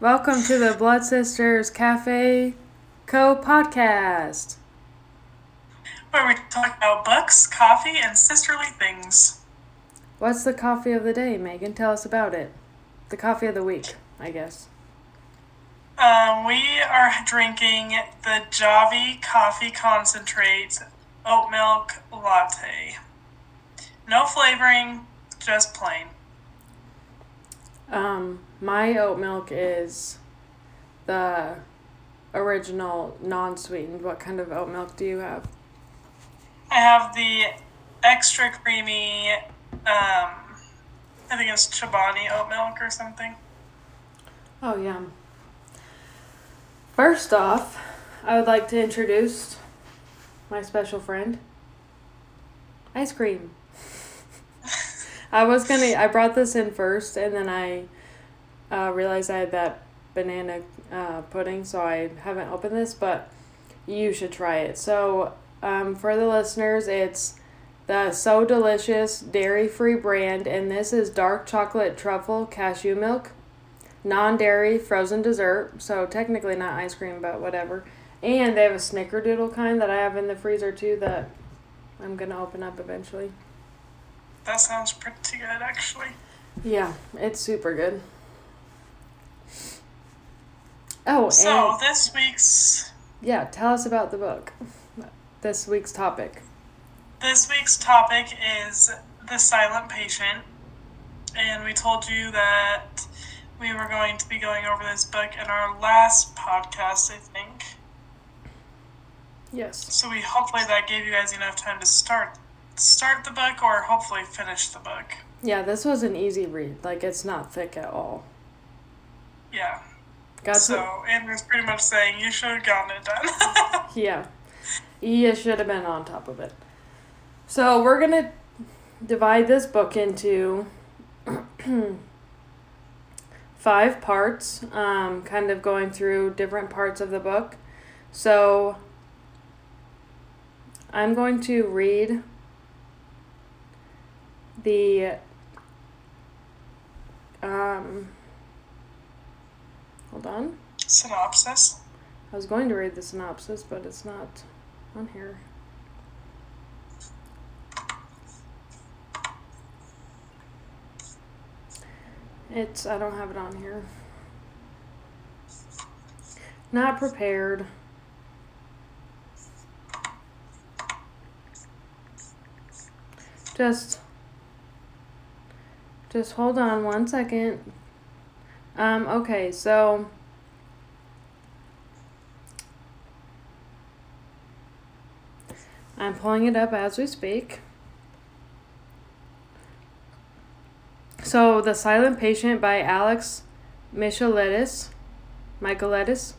Welcome to the Blood Sisters Cafe Co podcast. Where we talk about books, coffee, and sisterly things. What's the coffee of the day, Megan? Tell us about it. The coffee of the week, I guess. Um, we are drinking the Javy Coffee Concentrate Oat Milk Latte. No flavoring, just plain. Um, my oat milk is the original non-sweetened. What kind of oat milk do you have? I have the extra creamy, um, I think it's Chobani oat milk or something. Oh, yum. First off, I would like to introduce my special friend, ice cream. I was gonna. I brought this in first, and then I uh, realized I had that banana uh, pudding, so I haven't opened this. But you should try it. So, um, for the listeners, it's the So Delicious dairy free brand, and this is dark chocolate truffle cashew milk, non dairy frozen dessert. So technically not ice cream, but whatever. And they have a snickerdoodle kind that I have in the freezer too that I'm gonna open up eventually. That sounds pretty good, actually. Yeah, it's super good. Oh, So, this week's yeah, tell us about the book. This week's topic. This week's topic is The Silent Patient, and we told you that we were going to be going over this book in our last podcast, I think. Yes. So we hopefully that gave you guys enough time to start start the book or hopefully finish the book. Yeah, this was an easy read. Like it's not thick at all. Yeah. Got to so Andrea's pretty much saying you should have gotten it done. Yeah. You should have been on top of it. So we're going to divide this book into five parts, um, kind of going through different parts of the book. So I'm going to read the um hold on. Synopsis. I was going to read the synopsis, but it's not on here. It's, I don't have it on here. Not prepared. Just, just hold on one second. Um, okay, so. I'm pulling it up as we speak. So, The Silent Patient by Alex Michaelides. Michaelides.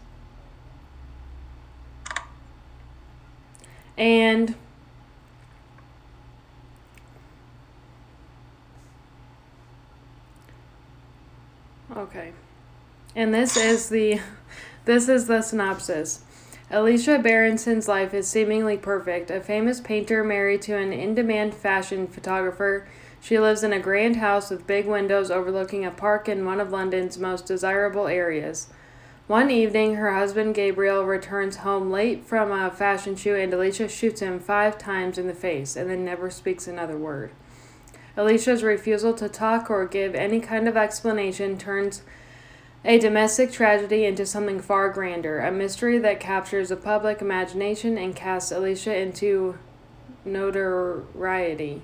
And okay. And this is the this is the synopsis. Alicia Berenson's life is seemingly perfect. A famous painter married to an in demand fashion photographer, she lives in a grand house with big windows overlooking a park in one of London's most desirable areas. One evening, her husband Gabriel returns home late from a fashion shoot, and Alicia shoots him five times in the face and then never speaks another word. Alicia's refusal to talk or give any kind of explanation turns a domestic tragedy into something far grander, a mystery that captures the public imagination and casts Alicia into notoriety.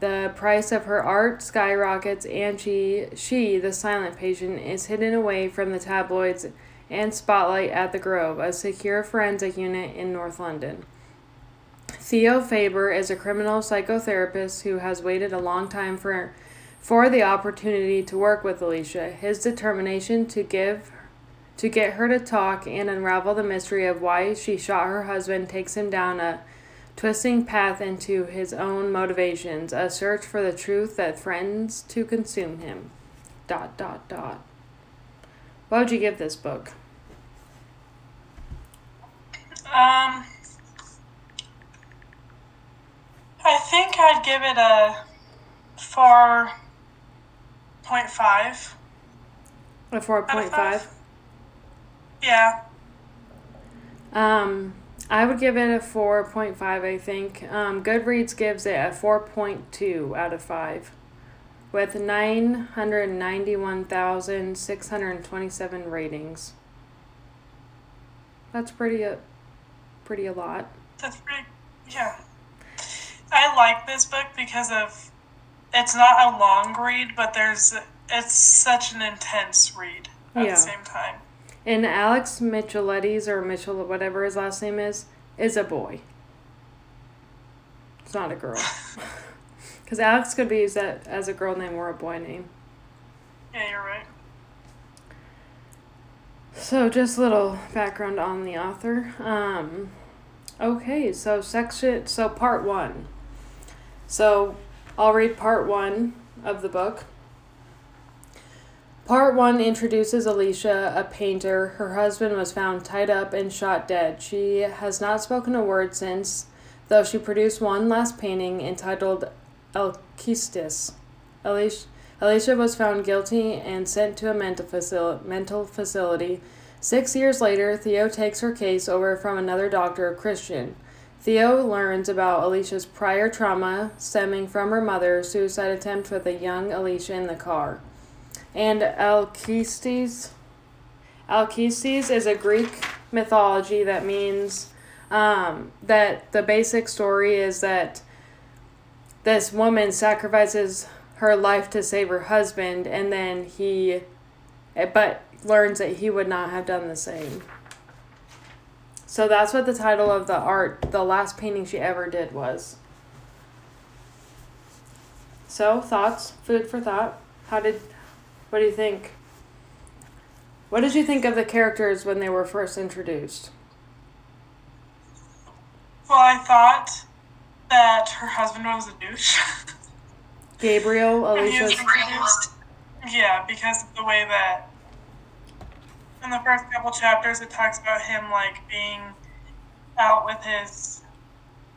The price of her art skyrockets, and she, she, the silent patient, is hidden away from the tabloids and spotlight at the Grove, a secure forensic unit in North London. Theo Faber is a criminal psychotherapist who has waited a long time for for the opportunity to work with Alicia. His determination to give to get her to talk and unravel the mystery of why she shot her husband takes him down a twisting path into his own motivations, a search for the truth that threatens to consume him. Dot dot dot. What would you give this book? Um I think I'd give it a four point five. A four point five. Yeah. Um, I would give it a four point five. I think. Um, Goodreads gives it a four point two out of five, with nine hundred ninety one thousand six hundred twenty seven ratings. That's pretty a, pretty a lot. That's pretty. Yeah. I like this book because of. It's not a long read, but there's. It's such an intense read at Yeah. the same time. And Alex Micheletti's or Mitchell, whatever his last name is, is a boy. It's not a girl. Because Alex could be used that as a girl name or a boy name. Yeah, you're right. So, just a little background on the author. Um, okay, so section, so part one. So, I'll read part one of the book. Part one introduces Alicia, a painter. Her husband was found tied up and shot dead. She has not spoken a word since, though she produced one last painting entitled Alcestis. Alicia, Alicia was found guilty and sent to a mental, facil- mental facility. Six years later, Theo takes her case over from another doctor, Christian. Theo learns about Alicia's prior trauma stemming from her mother's suicide attempt with a young Alicia in the car. And Alcestis, Alcestis is a Greek mythology that means um, that the basic story is that this woman sacrifices her life to save her husband, and then he, but learns that he would not have done the same. So that's what the title of the art, the last painting she ever did was. So, thoughts? Food for thought? How did, what do you think? What did you think of the characters when they were first introduced? Well, I thought that her husband was a douche. Gabriel, Alicia. introduced. Yeah, because of the way that in the first couple chapters it talks about him like being out with his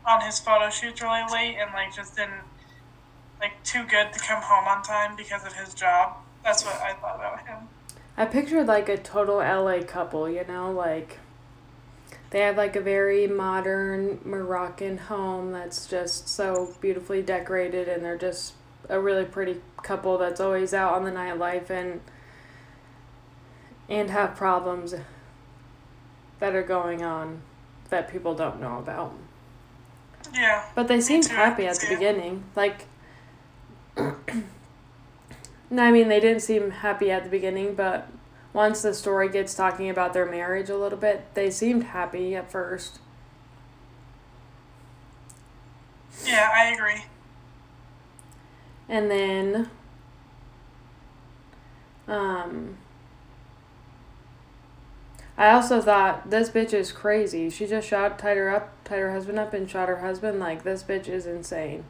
on his photo shoots really late and like just didn't like too good to come home on time because of his job. That's what I thought about him. I pictured like a total LA couple, you know, like they have like a very modern Moroccan home that's just so beautifully decorated and they're just a really pretty couple that's always out on the nightlife and and have problems that are going on that people don't know about. Yeah. But they seemed happy at the beginning. Like, no, I mean, they didn't seem happy at the beginning, but once the story gets talking about their marriage a little bit, they seemed happy at first. Yeah, I agree. And then, um, I also thought this bitch is crazy. She just shot, tied her up, tied her husband up, and shot her husband. Like, this bitch is insane.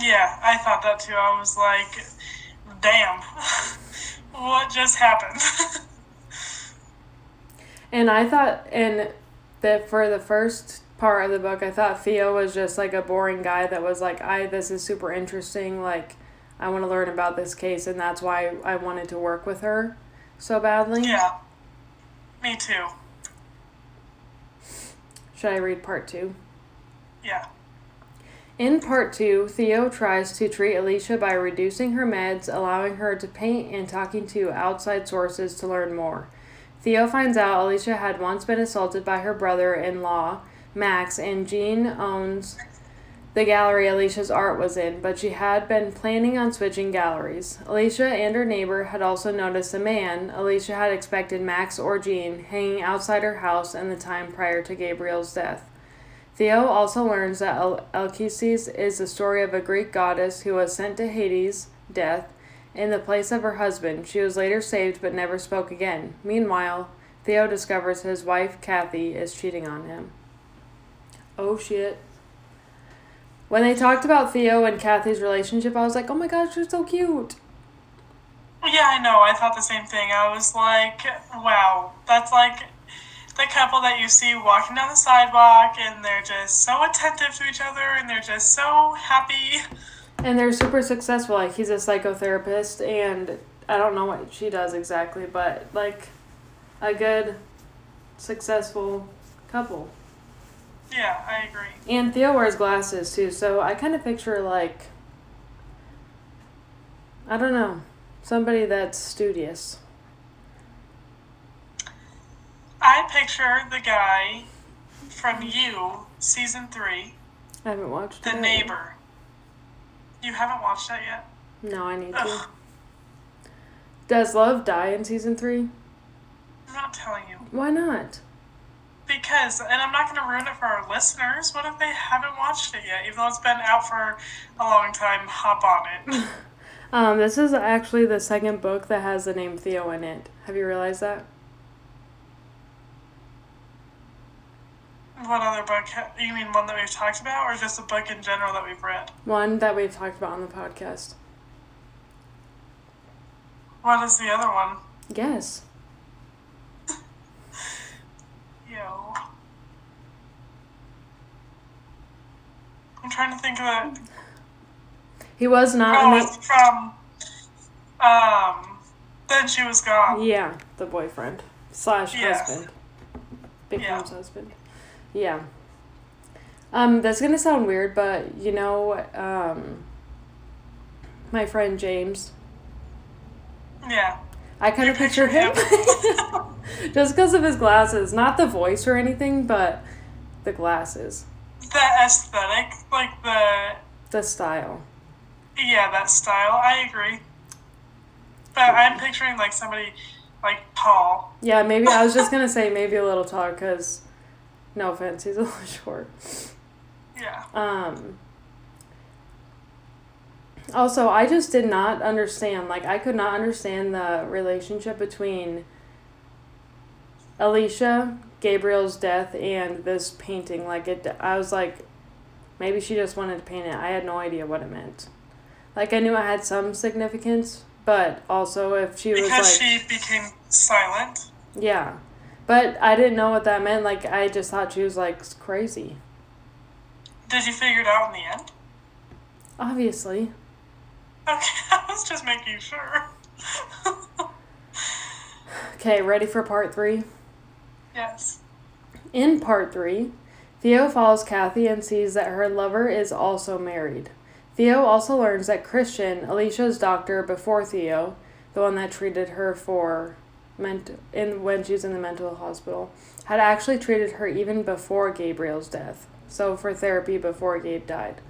Yeah, I thought that too. I was like, damn. what just happened? And I thought, and that for the first part of the book, I thought Theo was just like a boring guy that was like, I, this is super interesting. Like, I want to learn about this case, and that's why I wanted to work with her so badly. yeah. Me too. Should I read part two? Yeah. In part two, Theo tries to treat Alicia by reducing her meds, allowing her to paint, and talking to outside sources to learn more. Theo finds out Alicia had once been assaulted by her brother in law, Max, and Jean owns the gallery Alicia's art was in, but she had been planning on switching galleries. Alicia and her neighbor had also noticed a man Alicia had expected Max or Jean hanging outside her house in the time prior to Gabriel's death. Theo also learns that Alcestis is the story of a Greek goddess who was sent to Hades, death, in the place of her husband. She was later saved but never spoke again. Meanwhile, Theo discovers his wife, Kathy, is cheating on him. Oh shit. When they talked about Theo and Kathy's relationship, I was like, oh my gosh, they're so cute. Yeah, I know. I thought the same thing. I was like, wow, that's like the couple that you see walking down the sidewalk and they're just so attentive to each other and they're just so happy. And they're super successful. Like, he's a psychotherapist, and I don't know what she does exactly, but like a good, successful couple. Yeah, I agree. And Theo wears glasses too, so I kind of picture like I don't know, somebody that's studious. I picture the guy from You, season three, I haven't watched the neighbor. You haven't watched that yet? No, I need to. Does Love die in season three? I'm not telling you. Why not? Because, and I'm not going to ruin it for our listeners. What if they haven't watched it yet? Even though it's been out for a long time, hop on it. Um, this is actually the second book that has the name Theo in it. Have you realized that? what other book? You mean one that we've talked about, or just a book in general that we've read? One that we've talked about on the podcast. What is the other one? Yes. Yo. I'm trying to think of it. He was not. Oh, it's from. Um. Then she was gone. yeah, the boyfriend slash Yeah. husband becomes husband. Yeah. Um, that's gonna sound weird, but you know, um, my friend James. Yeah. I kind of picture him, just because of his glasses, not the voice or anything, but the glasses, The aesthetic, like the the style. yeah, that style. I agree. But I'm picturing like somebody like tall. Yeah, maybe I was just gonna say maybe a little tall, cause, no offense, he's a little short. Yeah. Um. Also, I just did not understand. Like, I could not understand the relationship between Alicia, Gabriel's death, and this painting. Like, it. I was like, maybe she just wanted to paint it. I had no idea what it meant. Like, I knew it had some significance, but also if she was Because like, she became silent. yeah, but I didn't know what that meant. Like, I just thought she was like crazy. Did you figure it out in the end? Obviously. Okay, I was just making sure. Okay, ready for part three? yes. In part three, Theo follows Kathy and sees that her lover is also married. Theo also learns that Christian, Alicia's doctor before Theo, the one that treated her for ment- in when she's in the mental hospital, had actually treated her even before Gabriel's death. So for therapy before Gabe died.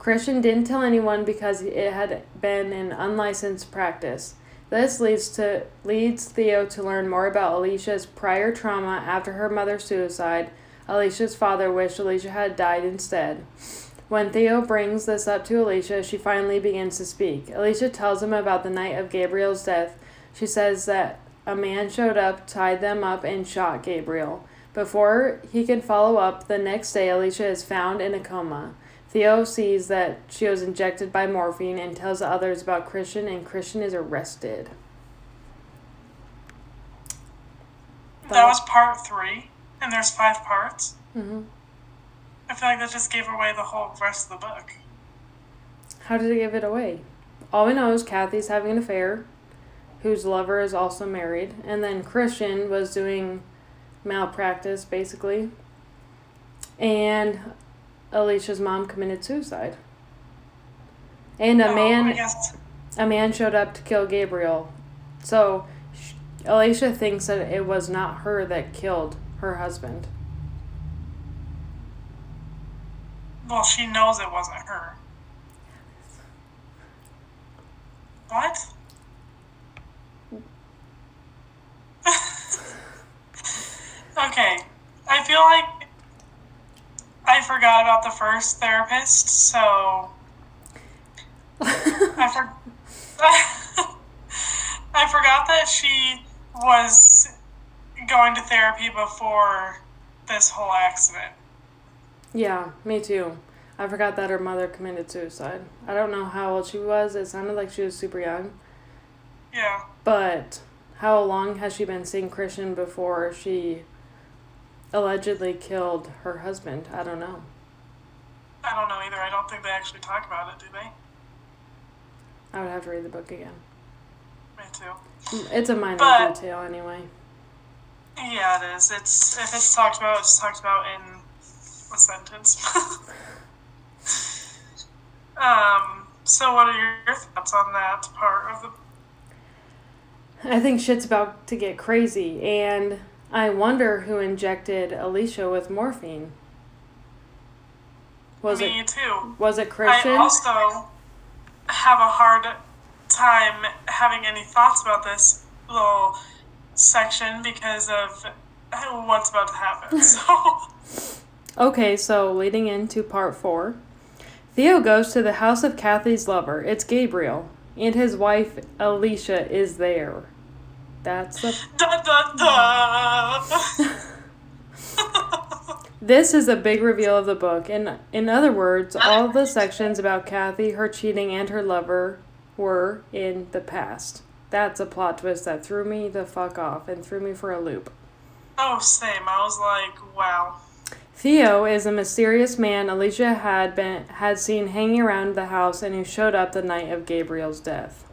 Christian didn't tell anyone because it had been an unlicensed practice. This leads to leads Theo to learn more about Alicia's prior trauma after her mother's suicide. Alicia's father wished Alicia had died instead. When Theo brings this up to Alicia, she finally begins to speak. Alicia tells him about the night of Gabriel's death. She says that a man showed up, tied them up, and shot Gabriel. Before he can follow up, the next day Alicia is found in a coma. Theo sees that she was injected by morphine and tells the others about Christian, and Christian is arrested. That was part three, and there's five parts. hmm I feel like that just gave away the whole rest of the book. How did it give it away? All we know is Kathy's having an affair, whose lover is also married, and then Christian was doing malpractice, basically. And Alicia's mom committed suicide. And a Oh, man a man showed up to kill Gabriel. So sh- Alicia thinks that it was not her that killed her husband. well, she knows it wasn't her. What? okay, I feel like I forgot about the first therapist, so I for- I forgot that she was going to therapy before this whole accident. Yeah, me too. I forgot that her mother committed suicide. I don't know how old she was. It sounded like she was super young. Yeah. But how long has she been seeing Christian before she allegedly killed her husband? I don't know. I don't know either. I don't think they actually talk about it, do they? I would have to read the book again. Me too. It's a minor But- detail anyway. Yeah, it is. It's if it's talked about, it's talked about in a sentence. um. So, what are your thoughts on that part of the? I think shit's about to get crazy, and I wonder who injected Alicia with morphine. Was Me it too. was it Christian? I also have a hard time having any thoughts about this little section because of what's about to happen. So, Okay, so leading into part four, Theo goes to the house of Kathy's lover. It's Gabriel, and his wife Alicia is there. That's the. da da da. This is a big reveal of the book. In in other words, all the sections about Kathy, her cheating, and her lover were in the past. That's a plot twist that threw me the fuck off and threw me for a loop. oh, same. I was like, wow. Theo is a mysterious man Alicia had been had seen hanging around the house and who showed up the night of Gabriel's death.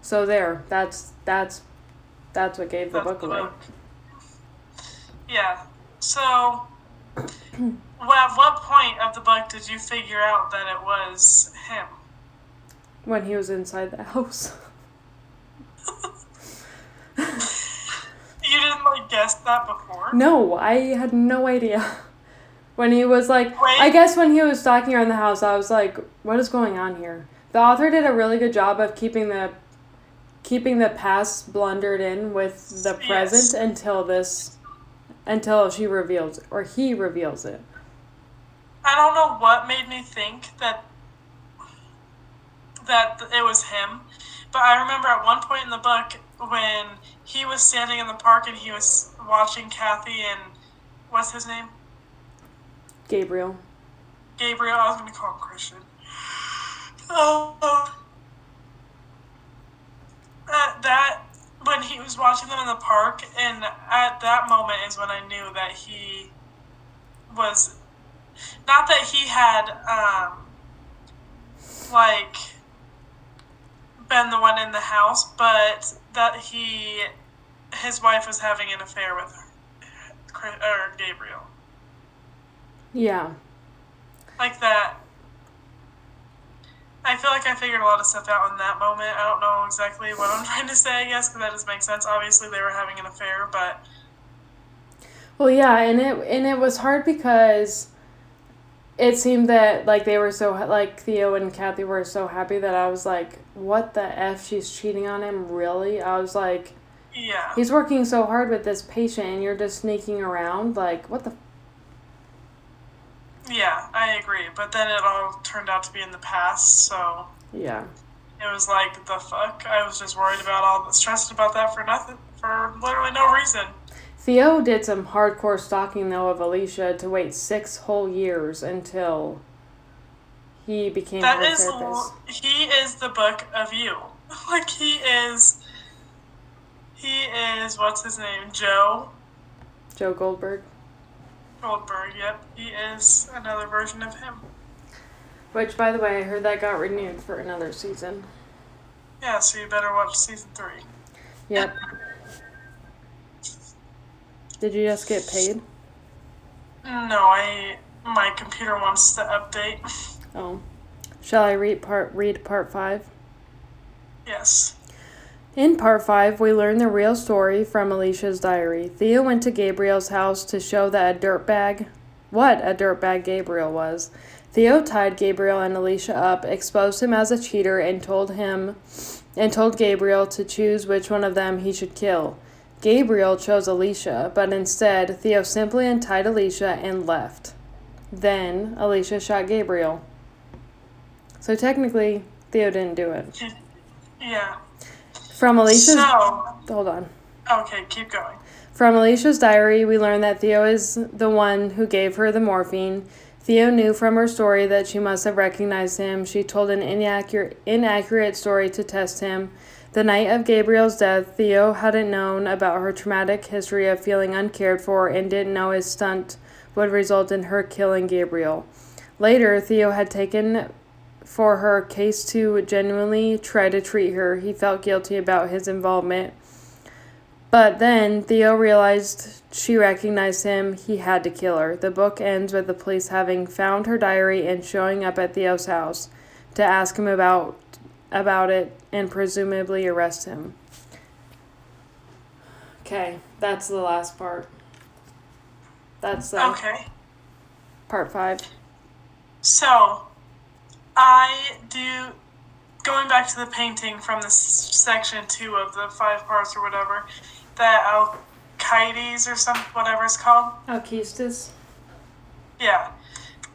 So there, that's that's that's what gave the That's book away. Yeah. So, well, at what point of the book did you figure out that it was him? When he was inside the house. You didn't like guess that before. No, I had no idea. When he was like, Wait. I guess when he was stalking around the house, I was like, what is going on here? The author did a really good job of keeping the keeping the past blundered in with the Yes. present until this until she reveals or he reveals it. I don't know what made me think that that it was him, but I remember at one point in the book when he was standing in the park and he was watching Kathy and what's his name? Gabriel. Gabriel. I was gonna call him Christian. Oh, oh. Uh, that when he was watching them in the park, and at that moment is when I knew that he was not that he had um like been the one in the house, but that he his wife was having an affair with her, or Gabriel Yeah. like that. I feel like I figured a lot of stuff out in that moment. I don't know exactly what I'm trying to say, I guess, because that doesn't make sense. Obviously, they were having an affair, but Well, yeah, and it and it was hard because it seemed that like they were so like Theo and Kathy were so happy that I was like, what the f? She's cheating on him, really? I was like, yeah, he's working so hard with this patient, and you're just sneaking around. Like, what the? Yeah, I agree. But then it all turned out to be in the past, so Yeah. it was like the fuck. I was just worried about all the stressed about that for nothing, for literally no reason. Theo did some hardcore stalking though of Alicia to wait six whole years until he became That her is, therapist. he is the book of you. Like he is, he is what's his name, Joe. Joe Goldberg. Goldberg, yep. He is another version of him. Which, by the way, I heard that got renewed for another season. Yeah, so you better watch season three. Yep. Did you just get paid? No, I my computer wants to update. Oh. Shall I read part read part 5? Yes. In part 5, we learn the real story from Alicia's diary. Theo went to Gabriel's house to show that a dirtbag what a dirtbag Gabriel was. Theo tied Gabriel and Alicia up, exposed him as a cheater, and told him and told Gabriel to choose which one of them he should kill. Gabriel chose Alicia, but instead Theo simply untied Alicia and left. Then Alicia shot Gabriel. So technically, Theo didn't do it. Yeah. From Alicia's So hold on. okay, keep going. From Alicia's diary, we learn that Theo is the one who gave her the morphine. Theo knew from her story that she must have recognized him. She told an inaccurate, inaccurate story to test him. The night of Gabriel's death, Theo hadn't known about her traumatic history of feeling uncared for and didn't know his stunt would result in her killing Gabriel. Later, Theo had taken for her case to genuinely try to treat her. He felt guilty about his involvement. But then Theo realized she recognized him. He had to kill her. The book ends with the police having found her diary and showing up at Theo's house to ask him about about it and presumably arrest him. Okay, that's the last part. That's the Okay. part 5. So, I do. Going back to the painting from the section two of the five parts or whatever, that Alcides or some whatever it's called. Alcestis. Yeah.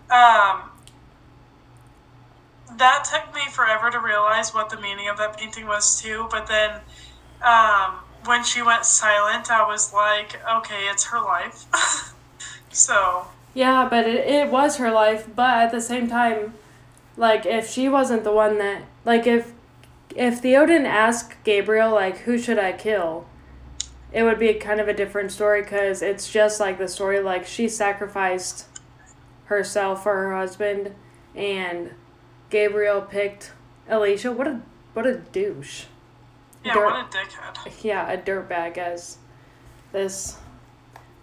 Um, that took me forever to realize what the meaning of that painting was too. But then, um, when she went silent, I was like, okay, it's her life. so Yeah, but it, it was her life, but at the same time, like if she wasn't the one that like if if Theo didn't ask Gabriel like who should I kill, it would be kind of a different story cuz it's just like the story like she sacrificed herself for her husband and Gabriel picked Alicia. What a what a douche. yeah, Dirt- what a dickhead. yeah, a dirtbag as this,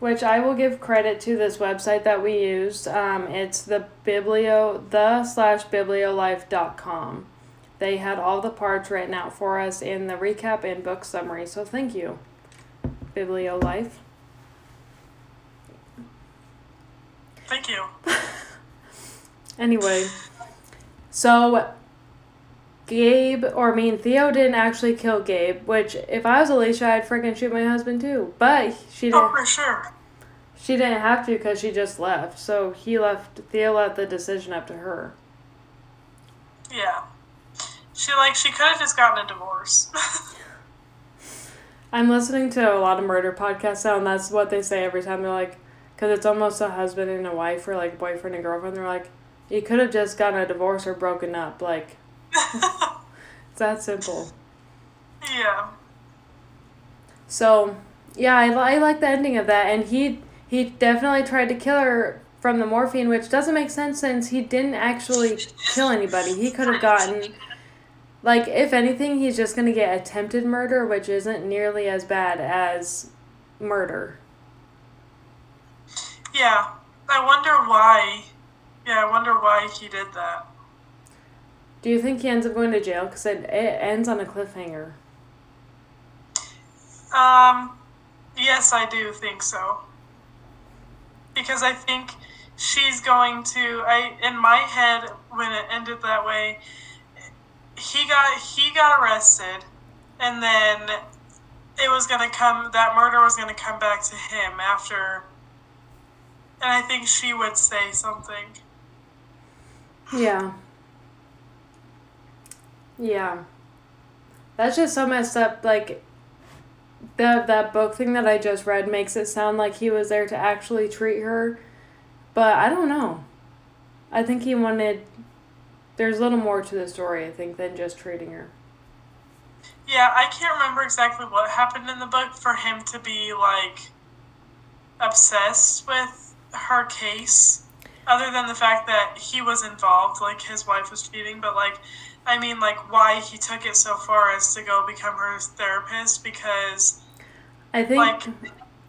which I will give credit to this website that we used. Um, it's the biblio the slash bibliolife.com. They had all the parts written out for us in the recap and book summary. So thank you, Bibliolife. Thank you. Anyway, so Gabe, or I mean Theo, didn't actually kill Gabe. Which, if I was Alicia, I'd freaking shoot my husband too. But she Oh, didn't. for sure. She didn't have to because she just left. So he left. Theo left the decision up to her. Yeah. She like she could have just gotten a divorce. I'm listening to a lot of murder podcasts now, and that's what they say every time. They're like, because it's almost a husband and a wife, or like boyfriend and girlfriend. They're like, you could have just gotten a divorce or broken up. Like, it's that simple. yeah. So, yeah, I, I like the ending of that, and he he definitely tried to kill her from the morphine, which doesn't make sense since he didn't actually kill anybody. He could have gotten, like, if anything, he's just gonna get attempted murder, which isn't nearly as bad as murder. Yeah. I wonder why. Yeah, I wonder why he did that. Do you think he ends up going to jail? Because it, it ends on a cliffhanger. Um, yes, I do think so. Because I think she's going to. I in my head when it ended that way, he got he got arrested, and then it was gonna come. That murder was gonna come back to him after. And I think she would say something. Yeah. Yeah. That's just so messed up. Like, the that book thing that I just read makes it sound like he was there to actually treat her, but I don't know. I think he wanted. There's a little more to the story, I think, than just treating her. Yeah, I can't remember exactly what happened in the book for him to be like obsessed with her case, other than the fact that he was involved, like his wife was cheating, but like, I mean, like, why he took it so far as to go become her therapist because, I think. like,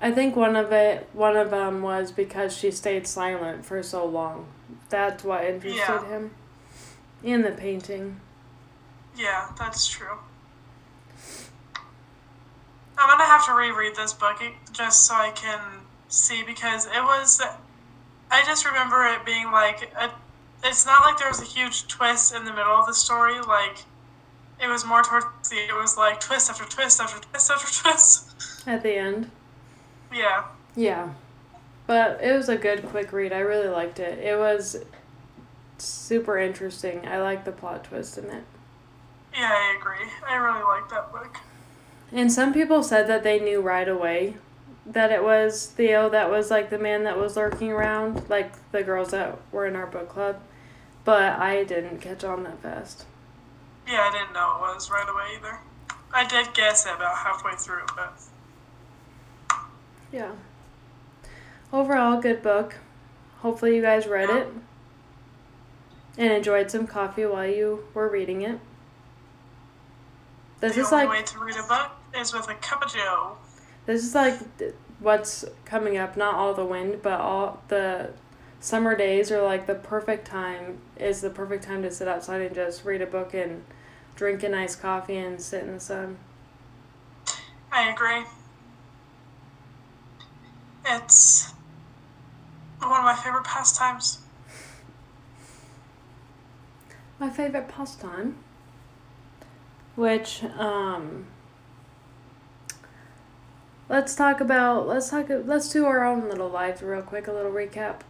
I think one of it, one of them was because she stayed silent for so long. That's what interested Yeah. him. In the painting. yeah, that's true. I'm gonna have to reread this book just so I can see because it was. I just remember it being like a. It's not like there was a huge twist in the middle of the story. Like, it was more towards the. It was like twist after twist after twist after twist. At the end. Yeah, Yeah. But it was a good quick read. I really liked it. It was super interesting. I like the plot twist in it. yeah, I agree. I really like that book. And some people said that they knew right away that it was Theo that was like the man that was lurking around, like the girls that were in our book club. But I didn't catch on that fast. Yeah, I didn't know it was right away either. I did guess it about halfway through, but Yeah. Overall, good book. Hopefully, you guys read it. and enjoyed some coffee while you were reading it. This the is only like way to read a book is with a cup of joe. this is like what's coming up. Not all the wind, but all the summer days are like the perfect time. Is the perfect time to sit outside and just read a book and drink a nice coffee and sit in the sun. I agree. It's one of my favorite pastimes. My favorite pastime, which um. Let's talk about let's talk let's do our own little lives real quick. A little recap.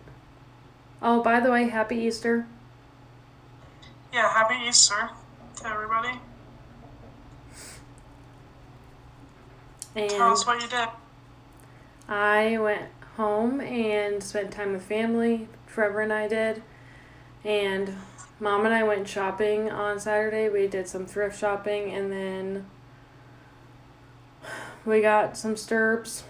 Oh, by the way, happy Easter. Yeah, happy Easter to everybody. And Tell us what you did. I went home and spent time with family. Trevor and I did. And mom and I went shopping on Saturday. We did some thrift shopping and then we got some stirrups.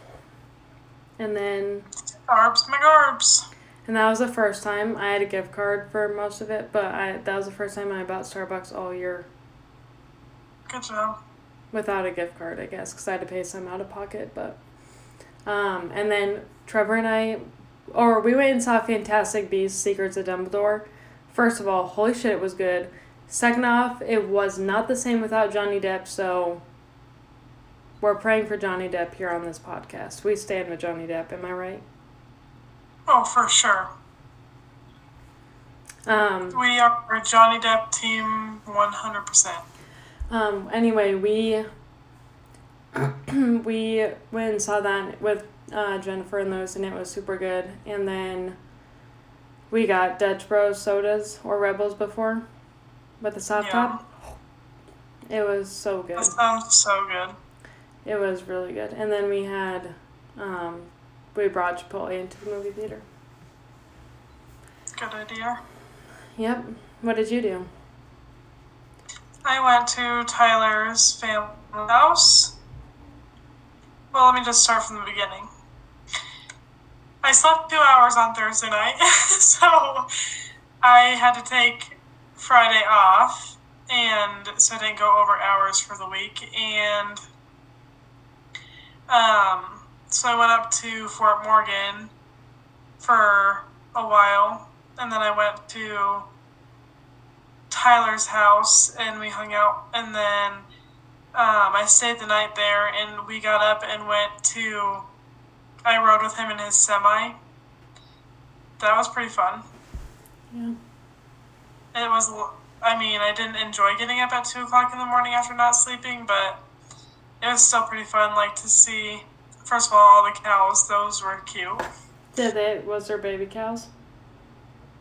And then Garbs McGarbs. And that was the first time I had a gift card for most of it, but I that was the first time I bought Starbucks all year Good job. without a gift card, I guess, because I had to pay some out of pocket. But, um, and then Trevor and I, or we went and saw Fantastic Beasts: Secrets of Dumbledore. First of all, holy shit, it was good. Second off, it was not the same without Johnny Depp. So, we're praying for Johnny Depp here on this podcast. We stand with Johnny Depp. Am I right? Oh, for sure. Um, We are a Johnny Depp team 100%. Um, anyway, we we went and saw that with uh, Jennifer and those, and it was super good. And then we got Dutch Bros sodas or Rebels before with the soft Yeah. top. It was so good. That sounds so good. It was really good. And then we had um, we brought Chipotle into the movie theater. Good idea. Yep. What did you do? I went to Tyler's family house. Well, let me just start from the beginning. I slept two hours on Thursday night, so I had to take Friday off, and so I didn't go over hours for the week. And um, so I went up to Fort Morgan for a while, and then I went to Tyler's house and we hung out and then um, I stayed the night there and we got up and went to I rode with him in his semi. That was pretty fun. Yeah. It was I mean, I didn't enjoy getting up at two o'clock in the morning after not sleeping, but it was still pretty fun, like to see first of all all the cows, those were cute. Did they? Was there baby cows?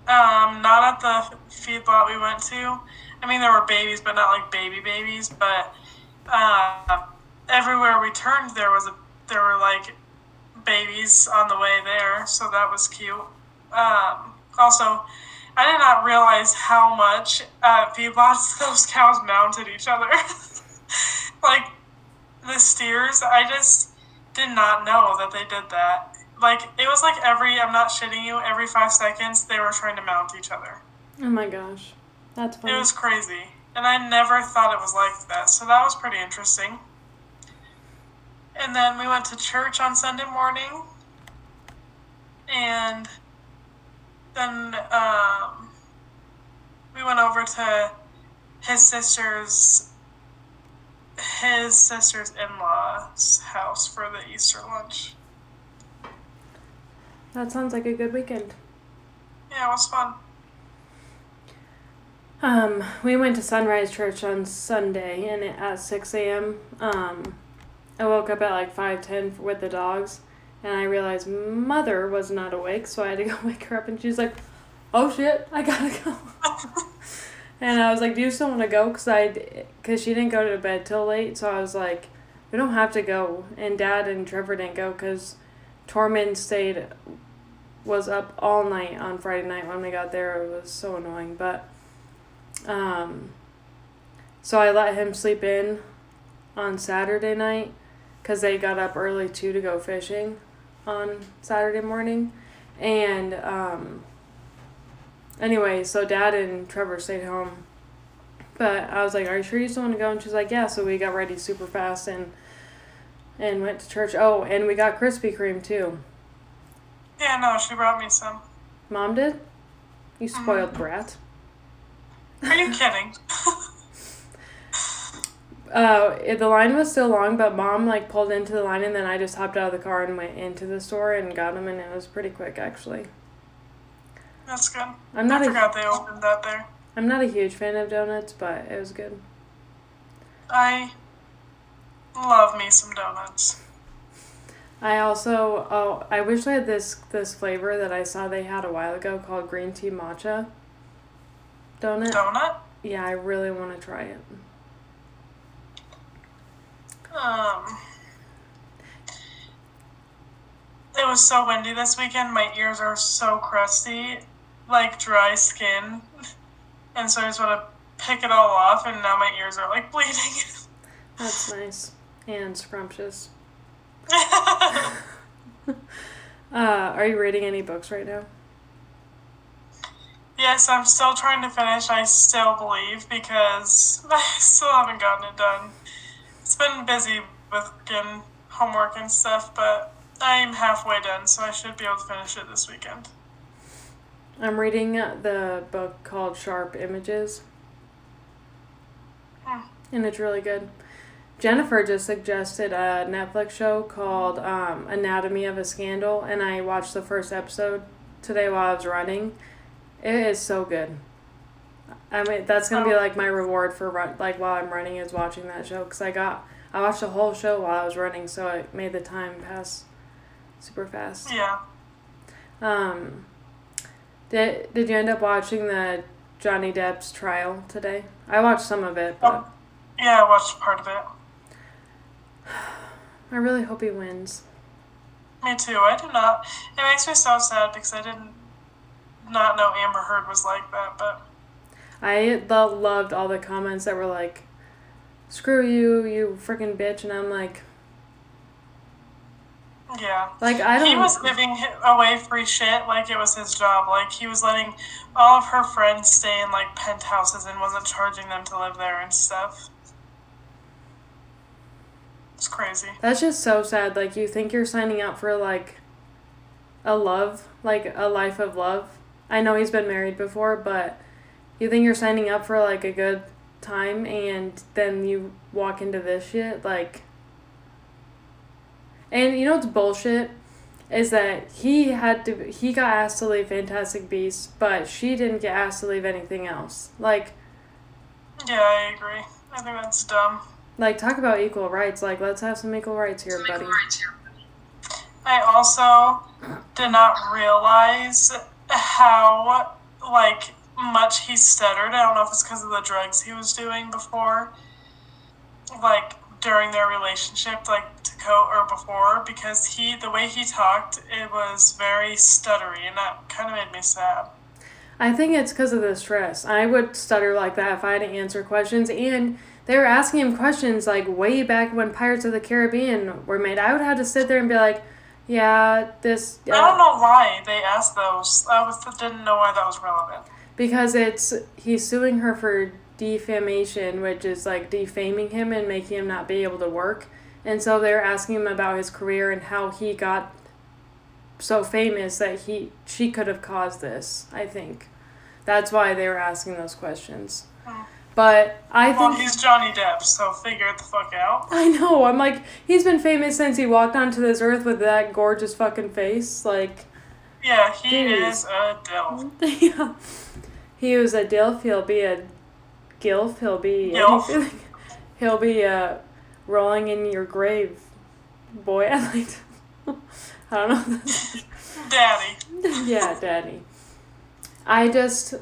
Um, not at the feedlot we went to. I mean, there were babies, but not like baby babies. But uh, everywhere we turned, there was a there were like babies on the way there, so that was cute. Um, also, I did not realize how much uh, feedlots those cows mounted each other. like the steers, I just did not know that they did that. Like it was like every I'm not shitting you, every five seconds they were trying to mount each other. Oh my gosh, that's It was crazy. And I never thought it was like that, so that was pretty interesting. And then we went to church on Sunday morning. And then um, we went over to his sister's his sister's in-laws house for the Easter lunch. That sounds like a good weekend. Yeah, it was fun. Um, we went to Sunrise Church on Sunday, and it, at six a.m. Um, I woke up at like five ten with the dogs, and I realized mother was not awake, so I had to go wake her up, and she's like, "Oh shit, I gotta go." and I was like, "Do you still want to go?" Cause I, cause she didn't go to bed till late, so I was like, "We don't have to go." And Dad and Trevor didn't go because Tormund stayed, was up all night on Friday night when we got there. It was so annoying, but. Um, so I let him sleep in on Saturday night because they got up early too to go fishing on Saturday morning. And um, anyway, so dad and Trevor stayed home. But I was like, "Are you sure you still want to go?" And she's like, "Yeah." So we got ready super fast and and went to church. Oh, and we got Krispy Kreme too. Yeah, no, she brought me some. Mom did. You spoiled brat. Are you kidding? Uh, it, the line was still long, but mom like pulled into the line, and then I just hopped out of the car and went into the store and got them, and it was pretty quick actually. That's good. I'm not I a forgot they opened that there. I'm not a huge fan of donuts, but it was good. I love me some donuts. I also oh I wish I had this this flavor that I saw they had a while ago called green tea matcha donut. Donut? Yeah, I really want to try it. Um. It was so windy this weekend. My ears are so crusty, like dry skin, and so I just want to pick it all off. And now my ears are like bleeding. That's nice and scrumptious. Uh, are you reading any books right now? yes, I'm still trying to finish. I still believe because I still haven't gotten it done. It's been busy with getting homework and stuff, but I'm halfway done, so I should be able to finish it this weekend. I'm reading the book called Sharp Images. Hmm. And it's really good. Jennifer just suggested a Netflix show called um, Anatomy of a Scandal, and I watched the first episode today while I was running. It is so good. I mean, that's gonna be Oh. like my reward for run, like while I'm running is watching that show because I got I watched the whole show while I was running, so it made the time pass super fast. Yeah. Um, did did you end up watching the Johnny Depp's trial today? I watched some of it, but oh, Yeah, I watched part of it. I really hope he wins. Me too. I do not. It makes me so sad because I didn't not know Amber Heard was like that, but I lo- loved all the comments that were like, "Screw you, you freaking bitch," and I'm like, yeah. like I don't. He was giving away free shit like it was his job. Like he was letting all of her friends stay in like penthouses and wasn't charging them to live there and stuff. It's crazy. That's just so sad. Like you think you're signing up for like a love, like a life of love. I know he's been married before, but you think you're signing up for like a good time and then you walk into this shit like And you know what's bullshit is that he had to he got asked to leave Fantastic Beasts, but she didn't get asked to leave anything else. Like Yeah, I agree. I think that's dumb. like talk about equal rights. Like let's have some equal rights here, buddy. I also did not realize how like much he stuttered. I don't know if it's because of the drugs he was doing before, like during their relationship, like to co or before, because he the way he talked, it was very stuttery, and that kind of made me sad. I think it's because of the stress. I would stutter like that if I had to answer questions. And they were asking him questions like way back when Pirates of the Caribbean were made. I would have to sit there and be like, yeah, this. I don't know why they asked those. I was didn't know why that was relevant. Because it's. He's suing her for defamation, which is like defaming him and making him not be able to work. And so they're asking him about his career and how he got so famous that he she could have caused this, I think. That's why they were asking those questions. But I Well, think he's Johnny Depp, so figure it the fuck out. I know. I'm like he's been famous since he walked onto this earth with that gorgeous fucking face. Like Yeah, he Jeez. is a Delph. yeah. He was a Dilf, he'll be a Gilf, he'll be Gilf. He'll be uh rolling in your grave. Boy, I like I don't know. Daddy. yeah, daddy. I just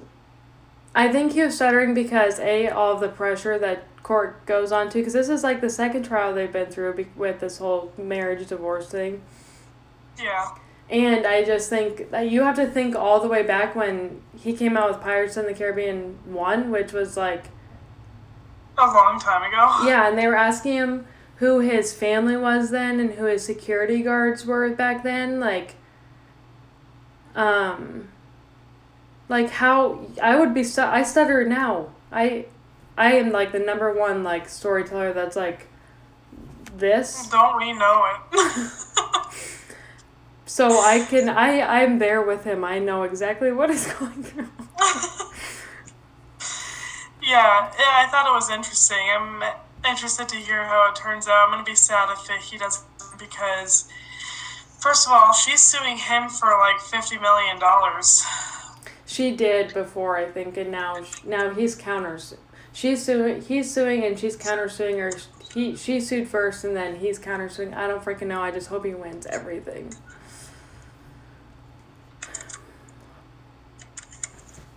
I think he was stuttering because a all of the pressure that court goes on to because this is like the second trial they've been through be- with this whole marriage divorce thing. Yeah. And I just think that you have to think all the way back when he came out with Pirates in the Caribbean 1, which was like, A long time ago. yeah, and they were asking him who his family was then and who his security guards were back then. Like, um, Like how I would be stu- I stutter now. I I am like the number one like storyteller that's like this. Don't we know it? So I can I I'm there with him. I know exactly what he's going through. yeah, yeah, I thought it was interesting. I'm interested to hear how it turns out. I'm gonna be sad if it, he doesn't because, first of all, she's suing him for like fifty million dollars. She did before, I think, and now now he's counters. She's suing. He's suing, and she's countersuing her. He she sued first, and then he's countersuing. I don't freaking know. I just hope he wins everything.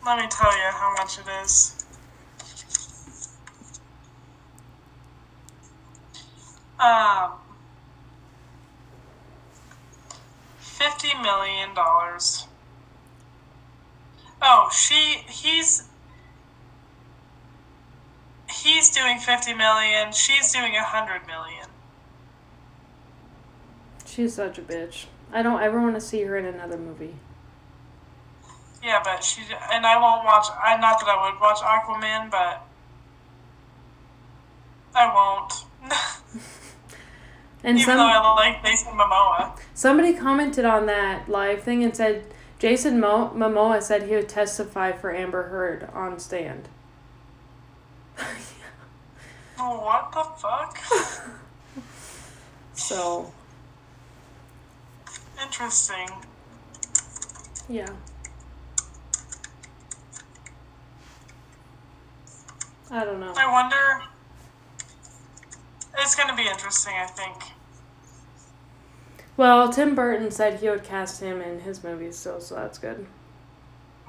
Let me tell you how much it is. Um, fifty million dollars. Oh, she he's he's doing fifty million. She's doing a hundred million. She's such a bitch. I don't ever want to see her in another movie. Yeah, but she and I won't watch. I not that I would watch Aquaman, but I won't. And Even some though I like Jason Momoa. somebody commented on that live thing and said Jason Mo- Momoa said he would testify for Amber Heard on stand. Oh, what the fuck? So Interesting. yeah. I don't know. I wonder. It's gonna be interesting. I think. Well, Tim Burton said he would cast him in his movies still, so that's good.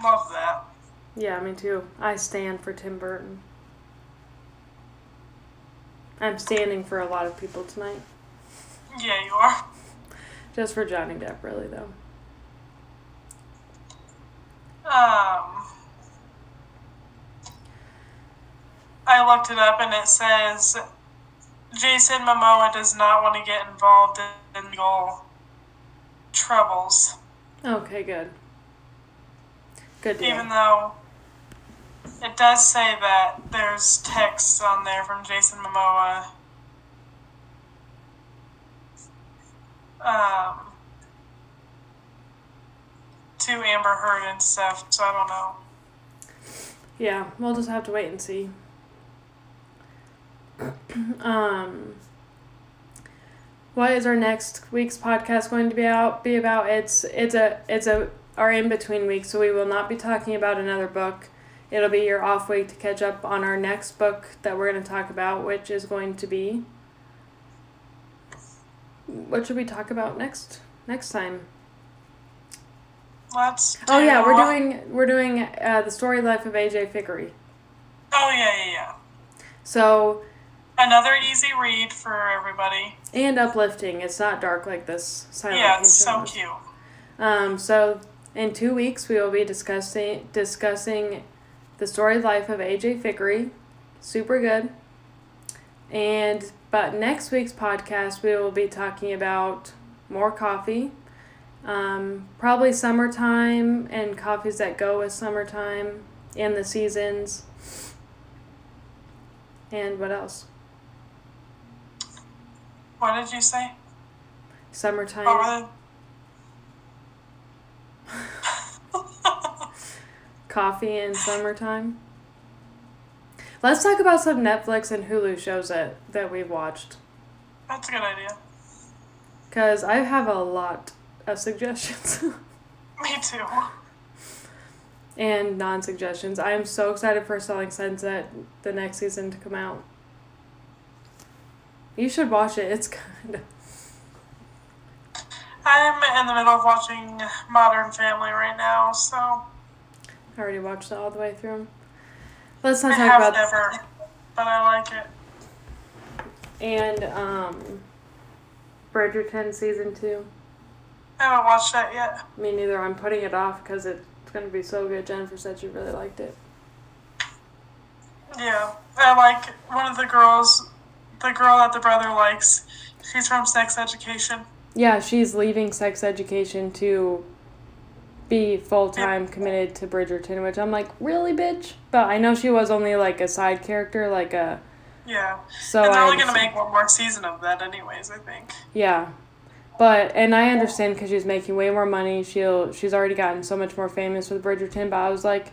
Love that. Yeah, me too. I stand for Tim Burton. I'm standing for a lot of people tonight. Yeah, you are. Just for Johnny Depp, really, though. Um. I looked it up and it says Jason Momoa does not want to get involved in legal troubles, Okay, good. Good deal. even though it does say that there's texts on there from Jason Momoa. Um, to Amber Heard and stuff, so I don't know. Yeah, we'll just have to wait and see. um, what is our next week's podcast going to be out? Be about? It's it's a it's a our in between week, so we will not be talking about another book. It'll be your off week to catch up on our next book that we're going to talk about, which is going to be. What should we talk about next next time? Let's. Oh yeah, we're doing we're doing uh, the story life of AJ Fikry. Oh yeah, yeah, yeah. So Another easy read for everybody. and uplifting. It's not dark like this. Silent yeah, it's so was. cute. Um, so in two weeks we will be discussing discussing the story life of AJ Fikry. Super good. And but next week's podcast we will be talking about more coffee. Um, probably summertime and coffees that go with summertime and the seasons. And what else? What did you say? Summertime. Oh, coffee in summertime. Let's talk about some Netflix and Hulu shows that, that we've watched. That's a good idea. Because I have a lot of suggestions Me too. and non suggestions. I am so excited for Selling Sunset, the next season to come out. You should watch it, it's good. I'm in the middle of watching Modern Family right now, so I already watched it all the way through. Let's not I talk have about never, but I like it. And, um, Bridgerton season two. I haven't watched that yet. Me neither. I'm putting it off because it's going to be so good. Jennifer said she really liked it. Yeah, I like one of the girls, the girl that the brother likes. She's from Sex Education. Yeah, she's leaving sex education to be full time committed to Bridgerton, which I'm like, really, bitch? But I know she was only like a side character, like a. Yeah. So and they're only gonna make one more season of that, anyways. I think. Yeah. But and I understand because she's making way more money. She'll she's already gotten so much more famous with Bridgerton. But I was like,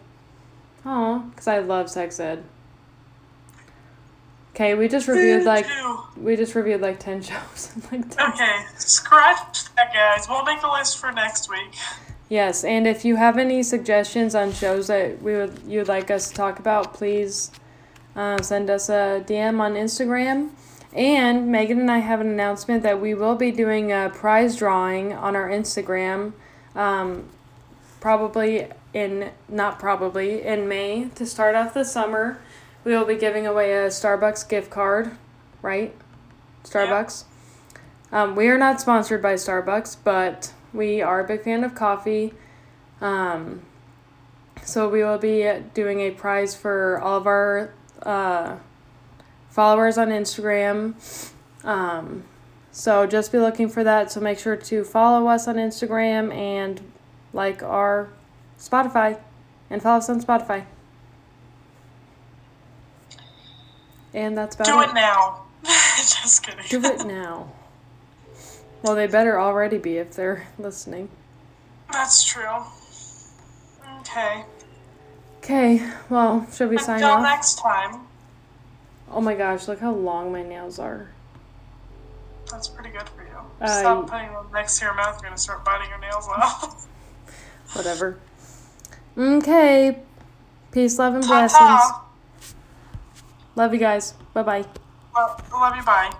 oh, because I love sex ed. Okay, we just reviewed like we just reviewed like ten shows. like 10 Okay, scratch that, guys. We'll make a list for next week. Yes, and if you have any suggestions on shows that we would you'd like us to talk about, please uh, send us a DM on Instagram. And Megan and I have an announcement that we will be doing a prize drawing on our Instagram, um, probably in not probably in May to start off the summer. We will be giving away a Starbucks gift card, right? Starbucks. Um, we are not sponsored by Starbucks, but we are a big fan of coffee. Um, so we will be doing a prize for all of our uh, followers on Instagram. Um, so just be looking for that. So make sure to follow us on Instagram and like our Spotify and follow us on Spotify. And that's about Do it. it now. Just kidding. Do it now. Well, they better already be if they're listening. That's true. Okay. Okay, well, should we sign off? Until next time. Oh my gosh, look how long my nails are. That's pretty good for you. Uh, Stop putting them next to your mouth. You're gonna start biting your nails off. Whatever. Okay. Peace, love, and Ta blessings. Love you guys. Bye bye. Well, love you. Bye.